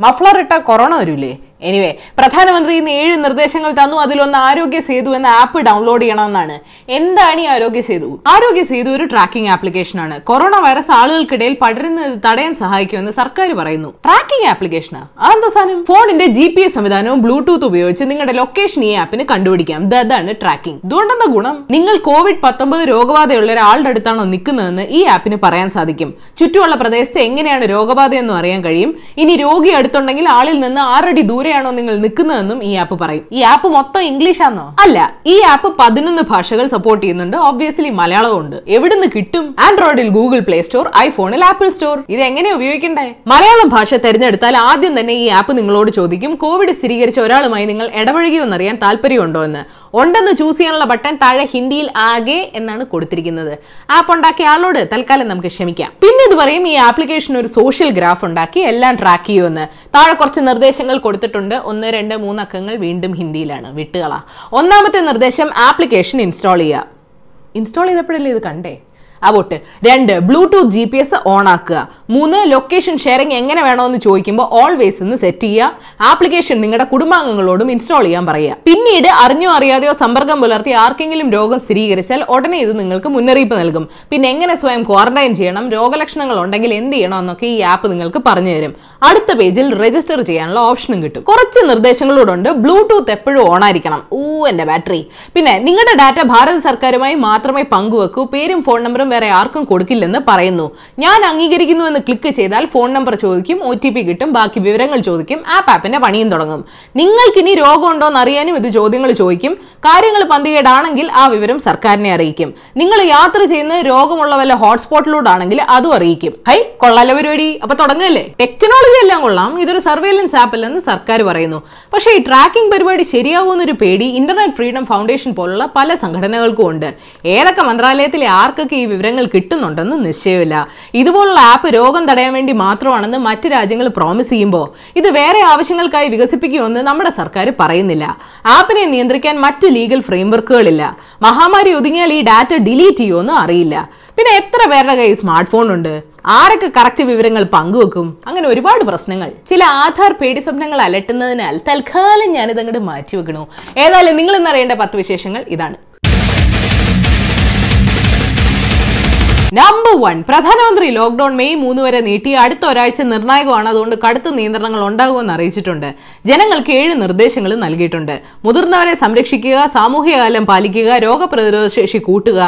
Muffler ഇട്ട corona വരൂലേ? Anyway പ്രധാനമന്ത്രി ഇന്ന് ഏഴ് നിർദ്ദേശങ്ങൾ തന്നു. അതിലൊന്ന് ആരോഗ്യ സേതു എന്ന ആപ്പ് ഡൗൺലോഡ് ചെയ്യണമെന്നാണ്. എന്താണ് ഈ ആരോഗ്യ സേതു? ആരോഗ്യ സേതു ഒരു ട്രാക്കിംഗ് ആപ്ലിക്കേഷൻ ആണ്. കൊറോണ വൈറസ് ആളുകൾക്കിടയിൽ പടരുന്നത് തടയാൻ സഹായിക്കുമെന്ന് സർക്കാർ പറയുന്നു. ട്രാക്കിംഗ് ആപ്ലിക്കേഷനാ അതെന്താ ഫോണിന്റെ ജി പി എസ് സംവിധാനവും ബ്ലൂടൂത്ത് ഉപയോഗിച്ച് നിങ്ങളുടെ ലൊക്കേഷൻ ഈ ആപ്പിന് കണ്ടുപിടിക്കാം. അതാണ് ട്രാക്കിംഗ് ഇതുകൊണ്ടെന്താ ഗുണം? നിങ്ങൾ കോവിഡ് പത്തൊമ്പത് രോഗബാധയുള്ള ഒരാളുടെ അടുത്താണോ നിൽക്കുന്നതെന്ന് ഈ ആപ്പിന് പറയാൻ സാധിക്കും. ചുറ്റുമുള്ള പ്രദേശത്ത് എങ്ങനെയാണ് രോഗബാധയെന്നും അറിയാൻ കഴിയും. ഇനി രോഗി അടുത്തുണ്ടെങ്കിൽ ആളിൽ നിന്ന് ആറടി ദൂരെയാണോ നിങ്ങൾ നിൽക്കുന്നതെന്നും ഈ ആപ്പ് പറയും. ഈ ആപ്പ് മൊത്തം ഇംഗ്ലീഷാണോ അല്ല ഈ ആപ്പ് പതിനൊന്ന് ഭാഷകൾ സപ്പോർട്ട് ചെയ്യുന്നുണ്ട്. ഒബ്വിയസ്ലി മലയാളവും ഉണ്ട്. എവിടുന്ന് കിട്ടും? ആൻഡ്രോയിഡിൽ ഗൂഗിൾ പ്ലേ സ്റ്റോർ ഐഫോണിൽ ആപ്പിൾ സ്റ്റോർ ഇത് എങ്ങനെ ഉപയോഗിക്കണ്ടേ? മലയാളം ഭാഷ തെരഞ്ഞെടുത്താൽ ആദ്യം തന്നെ ഈ ആപ്പ് നിങ്ങളോട് ചോദിക്കും കോവിഡ് സ്ഥിരീകരിച്ച ഒരാളുമായി നിങ്ങൾ ഇടപഴകിയോ എന്നറിയാൻ താല്പര്യമുണ്ടോ? എന്ന്. ഉണ്ടെന്ന് ചൂസ് ചെയ്യാനുള്ള ബട്ടൺ താഴെ ഹിന്ദിയിൽ ആകെ എന്നാണ് കൊടുത്തിരിക്കുന്നത്. ആപ്പ് ഉണ്ടാക്കിയ ആളോട് തൽക്കാലം നമുക്ക് ക്ഷമിക്കാം. പിന്നെ ഇത് പറയും ഈ ആപ്ലിക്കേഷൻ ഒരു സോഷ്യൽ ഗ്രാഫ് ഉണ്ടാക്കി എല്ലാം ട്രാക്ക് ചെയ്യുമെന്ന്. താഴെ കുറച്ച് നിർദ്ദേശങ്ങൾ കൊടുത്തിട്ടുണ്ട്. ഒന്ന് രണ്ട് മൂന്ന് അക്കങ്ങൾ വീണ്ടും ഹിന്ദിയിലാണ്. വിട്ടുകള. ഒന്നാമത്തെ നിർദ്ദേശം ആപ്ലിക്കേഷൻ ഇൻസ്റ്റാൾ ചെയ്യുക. ഇൻസ്റ്റാൾ ചെയ്തപ്പോഴല്ലേ ഇത് കണ്ടേ? അവോട്ട് രണ്ട് bluetooth G P S on ആക്കുക മൂന്ന് ലൊക്കേഷൻ ഷെയറിംഗ് എങ്ങനെ വേണമെന്ന് ചോദിക്കുമ്പോൾ ഓൾവേസ് എന്ന് സെറ്റ് ചെയ്യുക. ആപ്ലിക്കേഷൻ നിങ്ങളുടെ കുടുംബാംഗങ്ങളോടും ഇൻസ്റ്റാൾ ചെയ്യാൻ പറയുക. പിന്നീട് അറിഞ്ഞോ അറിയാതെയോ സമ്പർക്കം പുലർത്തി ആർക്കെങ്കിലും രോഗം സ്ഥിരീകരിച്ചാൽ ഉടനെ ഇത് നിങ്ങൾക്ക് മുന്നറിയിപ്പ് നൽകും. പിന്നെ എങ്ങനെ സ്വയം ക്വാറന്റൈൻ ചെയ്യണം രോഗലക്ഷണങ്ങൾ ഉണ്ടെങ്കിൽ എന്ത് ചെയ്യണം എന്നൊക്കെ ഈ ആപ്പ് നിങ്ങൾക്ക് പറഞ്ഞു തരും. അടുത്ത പേജിൽ രജിസ്റ്റർ ചെയ്യാനുള്ള ഓപ്ഷനും കിട്ടും. കുറച്ച് നിർദ്ദേശങ്ങളോടുണ്ട്. ബ്ലൂടൂത്ത് എപ്പോഴും ഓൺ ആയിരിക്കണം ഊ എന്റെ ബാറ്ററി പിന്നെ നിങ്ങളുടെ ഡാറ്റ ഭാരത സർക്കാരുമായി മാത്രമേ പങ്കുവെക്കൂ. പേരും ഫോൺ നമ്പറും വേറെ ആർക്കും കൊടുക്കില്ലെന്ന് പറയുന്നു. ഞാൻ അംഗീകരിക്കുന്നു എന്ന് ക്ലിക്ക് ചെയ്താൽ ഫോൺ നമ്പർ ചോദിക്കും ഒ കിട്ടും ബാക്കി വിവരങ്ങൾ ചോദിക്കും ആപ്പ് ആപ്പിന്റെ പണിയും തുടങ്ങും. നിങ്ങൾക്കിനി രോഗമുണ്ടോ എന്ന് അറിയാനും ഇത് ചോദ്യങ്ങൾ ചോദിക്കും. കാര്യങ്ങൾ പന്തികേടാണെങ്കിൽ ആ വിവരം സർക്കാരിനെ അറിയിക്കും. നിങ്ങൾ യാത്ര ചെയ്യുന്ന രോഗമുള്ള വല്ല ഹോട്ട്സ്പോട്ടിലൂടാണെങ്കിൽ അതും അറിയിക്കും. ഹൈ കൊള്ളാല പരിപാടി. അപ്പൊ തുടങ്ങല്ലേ? ടെക്നോളജി എല്ലാം കൊള്ളാം. ഇതൊരു സർവേലൻസ് ആപ്പ് അല്ലെന്ന് സർക്കാർ പറയുന്നു. പക്ഷേ ഈ ട്രാക്കിംഗ് പരിപാടി ശരിയാവുമെന്നൊരു പേടി ഇന്റർനെറ്റ് ഫ്രീഡം ഫൗണ്ടേഷൻ പോലുള്ള പല സംഘടനകൾക്കും ഉണ്ട്. ഏതൊക്കെ മന്ത്രാലയത്തിലെ ആർക്കൊക്കെ ഈ വിവരങ്ങൾ കിട്ടുന്നുണ്ടെന്ന് നിശ്ചയമില്ല. ഇതുപോലുള്ള ആപ്പ് രോഗം തടയാൻ വേണ്ടി മാത്രമാണെന്ന് മറ്റ് രാജ്യങ്ങൾ പ്രോമിസ് ചെയ്യുമ്പോൾ ഇത് വേറെ ആവശ്യങ്ങൾക്കായി വികസിപ്പിക്കുമെന്ന് നമ്മുടെ സർക്കാർ പറയുന്നില്ല. ആപ്പിനെ നിയന്ത്രിക്കാൻ മറ്റ് ലീഗൽ ഫ്രെയിംവർക്കുകളില്ല മഹാമാരി ഒതുങ്ങിയാൽ ഈ ഡാറ്റ ഡിലീറ്റ് ചെയ്യുമെന്ന് അറിയില്ല. പിന്നെ എത്ര പേരുടെ കയ്യിൽ സ്മാർട്ട് ഫോൺ ഉണ്ട്? ആരൊക്കെ കറക്റ്റ് വിവരങ്ങൾ പങ്കുവെക്കും? അങ്ങനെ ഒരുപാട് പ്രശ്നങ്ങൾ. ചില ആധാർ പേടി സ്വപ്നങ്ങൾ അലട്ടുന്നതിനാൽ തൽക്കാലം ഞാനിതങ്ങോട്ട് മാറ്റിവെക്കണോ മാറ്റിവെക്കണു ഏതായാലും നിങ്ങൾ ഇന്നറിയേണ്ട പത്ത് വിശേഷങ്ങൾ ഇതാണ്. നമ്പർ വൺ പ്രധാനമന്ത്രി ലോക്ഡൌൺ മെയ് മൂന്ന് വരെ നീട്ടി അടുത്ത ഒരാഴ്ച നിർണായകമാണ്. അതുകൊണ്ട് കടുത്ത നിയന്ത്രണങ്ങൾ ഉണ്ടാകുമെന്ന് അറിയിച്ചിട്ടുണ്ട്. ജനങ്ങൾക്ക് ഏഴ് നിർദ്ദേശങ്ങൾ നൽകിയിട്ടുണ്ട്. മുതിർന്നവരെ സംരക്ഷിക്കുക സാമൂഹിക അകലം പാലിക്കുക രോഗപ്രതിരോധ ശേഷി കൂട്ടുക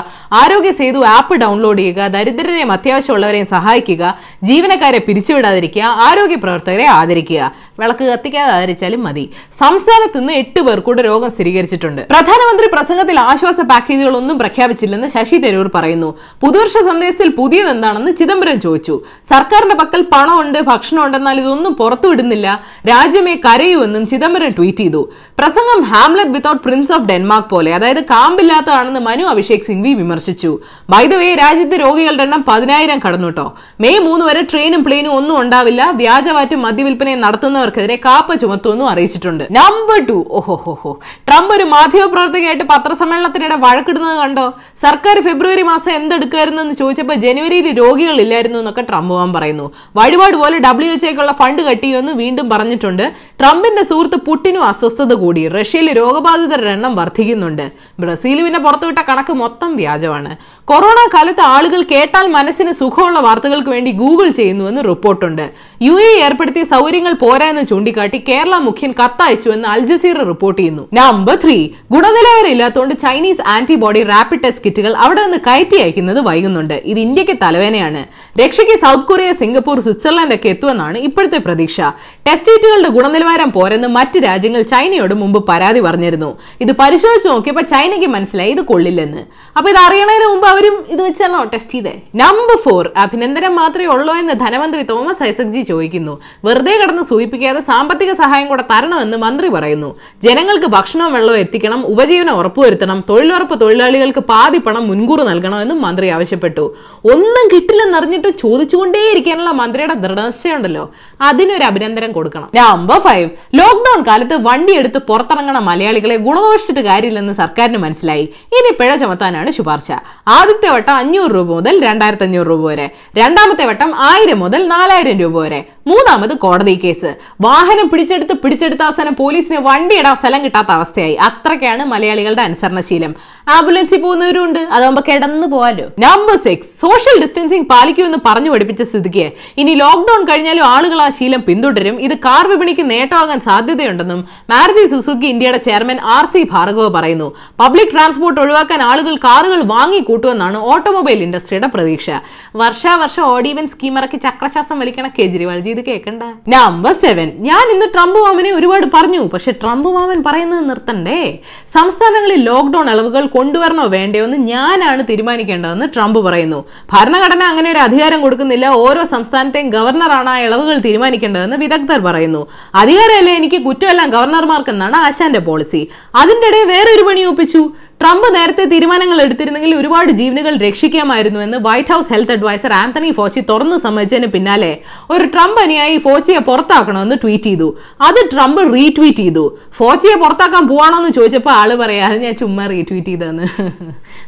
ആരോഗ്യ സേതു ആപ്പ് ഡൗൺലോഡ് ചെയ്യുക ദരിദ്രരെയും അത്യാവശ്യമുള്ളവരെയും സഹായിക്കുക ജീവനക്കാരെ പിരിച്ചുവിടാതിരിക്കുക ആരോഗ്യ പ്രവർത്തകരെ ആദരിക്കുക. വിളക്ക് കത്തിക്കാതെ ആദരിച്ചാലും മതി. സംസ്ഥാനത്ത് നിന്ന് എട്ട് പേർ കൂടെ രോഗം സ്ഥിരീകരിച്ചിട്ടുണ്ട്. പ്രധാനമന്ത്രി പ്രസംഗത്തിൽ ആശ്വാസ പാക്കേജുകളൊന്നും പ്രഖ്യാപിച്ചില്ലെന്ന് ശശി തരൂർ പറയുന്നു. പുതുവർഷ സന്ദേശത്തിൽ പുതിയത് എന്താണെന്ന് ചിദംബരം ചോദിച്ചു. സർക്കാരിന്റെ പക്കൽ പണമുണ്ട് ഭക്ഷണമുണ്ട് എന്നാൽ ഇതൊന്നും പുറത്തുവിടുന്നില്ല. രാജ്യമേ കരയുമെന്നും ചിദംബരം ട്വീറ്റ് ചെയ്തു. പ്രസംഗം Hamlet without prince of Denmark പോലെ അതായത് കാമ്പില്ലാത്തതാണെന്ന് മനു അഭിഷേക് സിംഗ്വി വിമർശിച്ചു. വൈദവേ രാജ്യത്തെ രോഗികളുടെ എണ്ണം പതിനായിരം കടന്നുട്ടോ മെയ് മൂന്ന് വരെ ട്രെയിനും പ്ലെയിനും ഒന്നും ഉണ്ടാവില്ല. വ്യാജവാറ്റും മദ്യവിൽപ്പനയും നടത്തുന്നവർക്കെതിരെ കാപ്പ ചുമത്തുമെന്നും അറിയിച്ചിട്ടുണ്ട്. Number two ഓഹോഹോഹോ. ട്രംപ് ഒരു മാധ്യമപ്രവർത്തകയായിട്ട് പത്രസമ്മേളനത്തിനിടെ വഴക്കിടുന്നത് കണ്ടോ? സർക്കാർ ഫെബ്രുവരി മാസം എന്തെടുക്കായിരുന്നു എന്ന് ചോദിച്ചപ്പോൾ ജനുവരിയിൽ രോഗികളില്ലായിരുന്നു എന്നൊക്കെ ട്രംപ് വാൻ പറയുന്നു. വഴിപാട് പോലെ ഡബ്ല്യു എച്ച് ഒക്കെയുള്ള ഫണ്ട് കട്ടിയുമെന്ന് വീണ്ടും പറഞ്ഞിട്ടുണ്ട്. ട്രംപിന്റെ സുഹൃത്ത് പുട്ടിനും അസ്വസ്ഥത കൂടി. റഷ്യയിൽ രോഗബാധിതരുടെ എണ്ണം വർദ്ധിക്കുന്നുണ്ട്. ബ്രസീൽ പിന്നെ പുറത്തുവിട്ട കണക്ക് മൊത്തം വ്യാജമാണ്. കൊറോണ കാലത്ത് ആളുകൾ കേട്ടാൽ മനസ്സിന് സുഖമുള്ള വാർത്തകൾക്ക് വേണ്ടി ഗൂഗിൾ ചെയ്യുന്നുവെന്ന് റിപ്പോർട്ടുണ്ട്. യു എ ഏർപ്പെടുത്തിയ സൗകര്യങ്ങൾ പോരാ എന്ന് ചൂണ്ടിക്കാട്ടി കേരള മുഖ്യൻ കത്തയച്ചുവെന്ന് അൽ ജസീറ റിപ്പോർട്ട് ചെയ്യുന്നു. നമ്പർ ത്രീ ഗുണനിലവാരം ഇല്ലാത്തതുകൊണ്ട് ചൈനീസ് ആന്റിബോഡി റാപ്പിഡ് ടെസ്റ്റ് കിറ്റുകൾ അവിടെ നിന്ന് കയറ്റി അയക്കുന്നത് വൈകുന്നുണ്ട്. ഇത് ഇന്ത്യയ്ക്ക് തലവേനയാണ് രക്ഷയ്ക്ക് സൗത്ത് കൊറിയ സിംഗപ്പൂർ സ്വിറ്റ്സർലൻഡ് ഒക്കെ എത്തുമെന്നാണ് ഇപ്പോഴത്തെ പ്രതീക്ഷ. ടെസ്റ്റ് കിറ്റുകളുടെ ഗുണനിലവാരം പോരെന്ന് മറ്റ് രാജ്യങ്ങൾ ചൈനയോട് മുമ്പ് പരാതി പറഞ്ഞിരുന്നു. ഇത് പരിശോധിച്ച് നോക്കിയപ്പോൾ ചൈനയ്ക്ക് മനസ്സിലായി ഇത് കൊള്ളില്ലെന്ന്. അപ്പൊ ഇത് അറിയണതിന് മുമ്പ് അവരും ഇത് വെച്ചാണോ ടെസ്റ്റ് ചെയ്തേ. നമ്പർ ഫോർ അഭിനന്ദനം മാത്രമേ ഉള്ളൂ എന്ന് ധനമന്ത്രി തോമസ് ഐസക് ജി ചോദിക്കുന്നു. വെറുതെ കിടന്ന് സൂചിപ്പിക്കാതെ സാമ്പത്തിക സഹായം കൂടെ തരണമെന്ന് മന്ത്രി പറയുന്നു. ജനങ്ങൾക്ക് ഭക്ഷണവും വെള്ളവും എത്തിക്കണം ഉപജീവനം ഉറപ്പുവരുത്തണം തൊഴിലുറപ്പ് തൊഴിലാളികൾക്ക് പാതി പണം മുൻകൂർ നൽകണമെന്നും മന്ത്രി ആവശ്യപ്പെട്ടു. ഒന്നും കിട്ടില്ലെന്നറിഞ്ഞിട്ട് ചോദിച്ചുകൊണ്ടേയിരിക്കാനുള്ള മന്ത്രിയുടെ ദൃഢനിശ്ചയുണ്ടല്ലോ അതിനൊരു അഭിനന്ദനം കൊടുക്കണം. Number five. ലോക്ക്ഡൌൺ കാലത്ത് വണ്ടി എടുത്ത് പുറത്തിറങ്ങണ മലയാളികളെ ഗുണദോഷിച്ചിട്ട് കാര്യമില്ലെന്ന് സർക്കാരിന് മനസ്സിലായി. ഇനി പിഴ ചുമത്താനാണ് ശുപാർശ. ആദ്യത്തെ വട്ടം അഞ്ഞൂറ് രൂപ മുതൽ രണ്ടായിരത്തി അഞ്ഞൂറ് രൂപ വരെ. രണ്ടാമത്തെ വട്ടം ആയിരം മുതൽ നാലായിരം രൂപ വരെ. മൂന്നാമത് കോടതി കേസ്. വാഹനം പിടിച്ചെടുത്ത് പിടിച്ചെടുത്ത അവസാനം പോലീസിന് വണ്ടി സ്ഥലം കിട്ടാത്ത അവസ്ഥയായി. അത്രയ്ക്കാണ് മലയാളികളുടെ അനുസരണശീലം. ആംബുലൻസിൽ പോകുന്നവരുണ്ട്. അതാകുമ്പോ കിടന്നു പോവാലോ. നമ്പർ സിക്സ് സോഷ്യൽ ഡിസ്റ്റൻസിങ് എന്ന് പറഞ്ഞു പഠിപ്പിച്ച സ്ഥിതിക്ക് ഇനി ലോക്ക്ഡൌൺ കഴിഞ്ഞാലും ആളുകൾ ആ ശീലം പിന്തുടരും. ഇത് കാർ വിപണിക്ക് നേട്ടമാകാൻ സാധ്യതയുണ്ടെന്നും മാരുതി സുസുക്കി ഇന്ത്യയുടെ ചെയർമാൻ ആർ സി ഭാർഗവ പറയുന്നു. പബ്ലിക് ട്രാൻസ്പോർട്ട് ഒഴിവാക്കാൻ ആളുകൾ കാറുകൾ വാങ്ങി കൂട്ടുമെന്നാണ് ഓട്ടോമൊബൈൽ ഇൻഡസ്ട്രിയുടെ പ്രതീക്ഷ. വർഷാവർഷം ഓഡിവൻ സ്കീം ഇറക്കി ചക്രശ്വാസം വലിക്കണ കേജ്രിവാൾജി ഇത് കേൾക്കണ്ട നമ്പർ സെവൻ ഞാൻ ഇന്ന് ട്രംപ് മാമനെ ഒരുപാട് പറഞ്ഞു. പക്ഷെ ട്രംപ് മാമൻ പറയുന്നത് നിർത്തണ്ടേ? സംസ്ഥാനങ്ങളിൽ ലോക്ക്ഡൌൺ ഇളവുകൾ കൊണ്ടുവരണോ വേണ്ടയോ എന്ന് ഞാനാണ് തീരുമാനിക്കേണ്ടതെന്ന് ട്രംപ് പറയുന്നു. ഭരണഘടന അങ്ങനെ ഒരു അധികാരം കൊടുക്കുന്നില്ല. ഓരോ സംസ്ഥാനത്തെയും ഗവർണറാണ് ആ ഇളവുകൾ തീരുമാനിക്കേണ്ടതെന്ന് വിദഗ്ധർ പറയുന്നു. അധികാരമല്ലേ എനിക്ക് കുറ്റമെല്ലാം ഗവർണർമാർക്കെന്നാണ് ആശാന്റെ പോളിസി. അതിന്റെ ഇടയിൽ വേറൊരു പണി ഒപ്പിച്ചു. ട്രംപ് നേരത്തെ തീരുമാനങ്ങൾ എടുത്തിരുന്നെങ്കിൽ ഒരുപാട് ജീവനുകൾ രക്ഷിക്കാമായിരുന്നു എന്ന് White House health adviser Anthony Fauci തുറന്നു സമ്മതിച്ചതിന് പിന്നാലെ ഒരു ട്രംപ് അനുയായി ഫോച്ചിയെ പുറത്താക്കണമെന്ന് ട്വീറ്റ് ചെയ്തു. അത് ട്രംപ് റീട്വീറ്റ് ചെയ്തു. ഫോച്ചിയെ പുറത്താക്കാൻ പോവാണോ എന്ന് ചോദിച്ചപ്പോൾ ആൾ പറയാ അത് ഞാൻ ചുമ്മാ റീട്വീറ്റ് ചെയ്തെന്ന്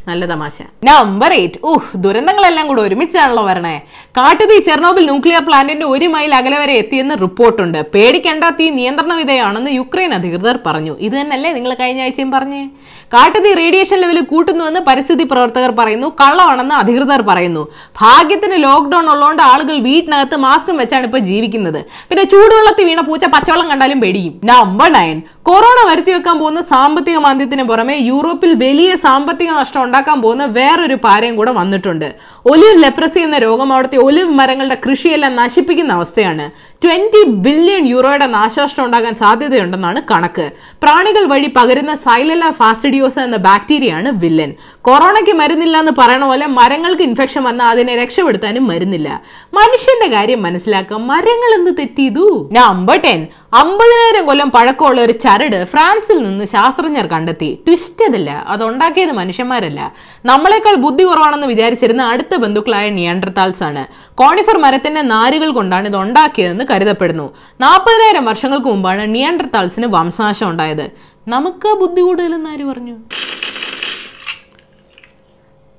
നല്ല തമാശ. നമ്പർ എയ്റ്റ് ഊഹ് ദുരന്തങ്ങളെല്ലാം കൂടെ ഒരുമിച്ചാണല്ലോ വരണേ. കാട്ടുതീ ചെർണോബിൽ ന്യൂക്ലിയർ പ്ലാന്റിന്റെ ഒരു മൈൽ അകലെ വരെ എത്തിയെന്ന് റിപ്പോർട്ടുണ്ട്. പേടിക്കേണ്ട തീ നിയന്ത്രണ വിധേയമാണെന്ന് യുക്രൈൻ അധികൃതർ പറഞ്ഞു. ഇത് തന്നെയല്ലേ നിങ്ങൾ കഴിഞ്ഞ ആഴ്ചയും പറഞ്ഞേ? കാട്ടുതീ റേഡിയേഷൻ ലെവൽ കൂട്ടുന്നുവെന്ന് പരിസ്ഥിതി പ്രവർത്തകർ പറയുന്നു. കള്ളമാണെന്ന് അധികൃതർ പറയുന്നു. ഭാഗ്യത്തിന് ലോക്ക്ഡൌൺ ഉള്ളതുകൊണ്ട് ആളുകൾ വീട്ടിനകത്ത് മാസ്കും വെച്ചാണ് ഇപ്പൊ ജീവിക്കുന്നത്. പിന്നെ ചൂടുവെള്ളത്തിൽ വീണ പൂച്ച പച്ചവെള്ളം കണ്ടാലും പേടിയും. നമ്പർ നയൻ കൊറോണ വരുത്തി വെക്കാൻ പോകുന്ന സാമ്പത്തിക മാന്ദ്യത്തിന് പുറമെ യൂറോപ്പിൽ വലിയ സാമ്പത്തിക നഷ്ടം ഉണ്ടാക്കാൻ പോകുന്ന വേറൊരു പാരയും കൂടെ വന്നിട്ടുണ്ട്. ഒലിവ് ലെപ്രസി എന്ന രോഗം അവിടുത്തെ ഒലിവ് മരങ്ങളുടെ കൃഷിയെല്ലാം നശിപ്പിക്കുന്ന അവസ്ഥയാണ്. ട്വന്റി ബില്യൺ യൂറോയുടെ നാശനഷ്ടം ഉണ്ടാകാൻ സാധ്യതയുണ്ടെന്നാണ് കണക്ക്. പ്രാണികൾ വഴി പകരുന്ന സൈലല ഫാസ്റ്റിഡിയോസ എന്ന ബാക്ടീരിയയാണ് വില്ലൻ. കൊറോണയ്ക്ക് മരുന്നില്ല എന്ന് പറയണ പോലെ മരങ്ങൾക്ക് ഇൻഫെക്ഷൻ വന്നാൽ അതിനെ രക്ഷപ്പെടുത്താനും മരുന്നില്ല. മനുഷ്യന്റെ കാര്യം മനസ്സിലാക്കാം. മരങ്ങൾ എന്ത് തെറ്റിയതു നമ്പർ ടെൻ. അമ്പതിനായിരം കൊല്ലം പഴക്കമുള്ള ഒരു ചരട് ഫ്രാൻസിൽ നിന്ന് ശാസ്ത്രജ്ഞർ കണ്ടെത്തി. ട്വിസ്റ്റ് അതല്ല അത് ഉണ്ടാക്കിയത് മനുഷ്യന്മാരല്ല. നമ്മളെക്കാൾ ബുദ്ധി കുറവാണെന്ന് വിചാരിച്ചിരുന്ന അടുത്ത ബന്ധുക്കളായ നിയാണ്ടർത്താൽസ് ആണ് കോണിഫർ മരത്തിന്റെ നാരുകൾ കൊണ്ടാണ് ഇത് ഉണ്ടാക്കിയതെന്ന് കരുതപ്പെടുന്നു. നാൽപ്പതിനായിരം വർഷങ്ങൾക്ക് മുമ്പാണ് നിയാണ്ടർത്താൽസിന് വംശനാശം ഉണ്ടായത്. നമുക്ക് ബുദ്ധി കൂടുതലെന്ന് ആര് പറഞ്ഞു?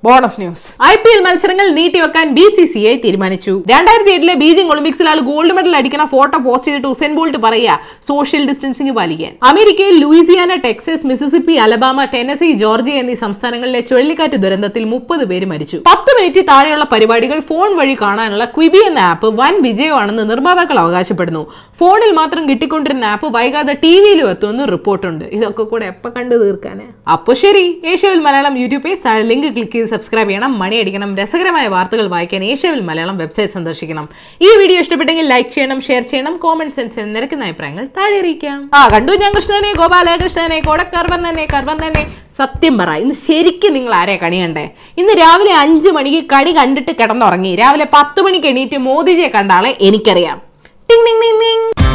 Bonus news I P L മത്സരങ്ങൾ നീട്ടിവെക്കാൻ ബി സി സി ഐ തീരുമാനിച്ചു. രണ്ടായിരത്തി എട്ടിലെ ബീജിംഗ് ഒളിമ്പിക്സിൽ ആൾ ഗോൾഡ് മെഡൽ അടിക്കുന്ന ഫോട്ടോ പോസ്റ്റ് ചെയ്തിട്ട് ഉസൈൻ ബോൾട്ട് പറയുക സോഷ്യൽ ഡിസ്റ്റൻസിംഗ് പാലിക്കാൻ അമേരിക്കയിൽ Louisiana Texas Mississippi Alabama Tennessee Georgia എന്നീ സംസ്ഥാനങ്ങളിലെ ചുഴലിക്കാറ്റ് ദുരന്തത്തിൽ മുപ്പത് പേര് മരിച്ചു. പത്ത് മിനിറ്റ് താഴെയുള്ള പരിപാടികൾ ഫോൺ വഴി കാണാനുള്ള ക്വിബി എന്ന ആപ്പ് വൻ വിജയമാണെന്ന് നിർമ്മാതാക്കൾ അവകാശപ്പെടുന്നു. ഫോണിൽ മാത്രം കിട്ടിക്കൊണ്ടിരുന്ന ആപ്പ് വൈകാതെ ടിവിയിലും എത്തുമെന്ന് റിപ്പോർട്ടുണ്ട്. ഇതൊക്കെ കൂടെ എപ്പോ കണ്ടു തീർക്കാനേ? അപ്പൊ ശരി. ഏഷ്യവിൽ Malayalam YouTube page link click ചെയ്ത് സബ്സ്ക്രൈബ് ചെയ്യണം മണി അടിക്കണം രസകരമായ വാർത്തകൾ വായിക്കാൻ ഏഷ്യവിൽ മലയാളം വെബ്സൈറ്റ് സന്ദർശിക്കണം. ഈ വീഡിയോ ഇഷ്ടപ്പെട്ടെങ്കിൽ ലൈക്ക് ചെയ്യണം ഷെയർ ചെയ്യണം കോമന്റ് സെൻസ് നിരക്കുന്ന അഭിപ്രായങ്ങൾ താഴെ അറിയിക്കാം. ആ കണ്ടു ഞാൻ കൃഷ്ണനെ ഗോപാലകൃഷ്ണനെ കോടക്കർവണ്ണനെ കർവർണനെ സത്യം പറ ഇന്ന് ശരിക്കും നിങ്ങൾ ആരെയാ കണിയണ്ടേ? ഇന്ന് രാവിലെ അഞ്ചു മണിക്ക് കണി കണ്ടിട്ട് കിടന്നുറങ്ങി. രാവിലെ പത്ത് മണിക്ക് എണീറ്റ് മോദിജിയെ കണ്ട ആളെ എനിക്കറിയാം. ടിങ് ടിങ് ടിങ് ടിങ്.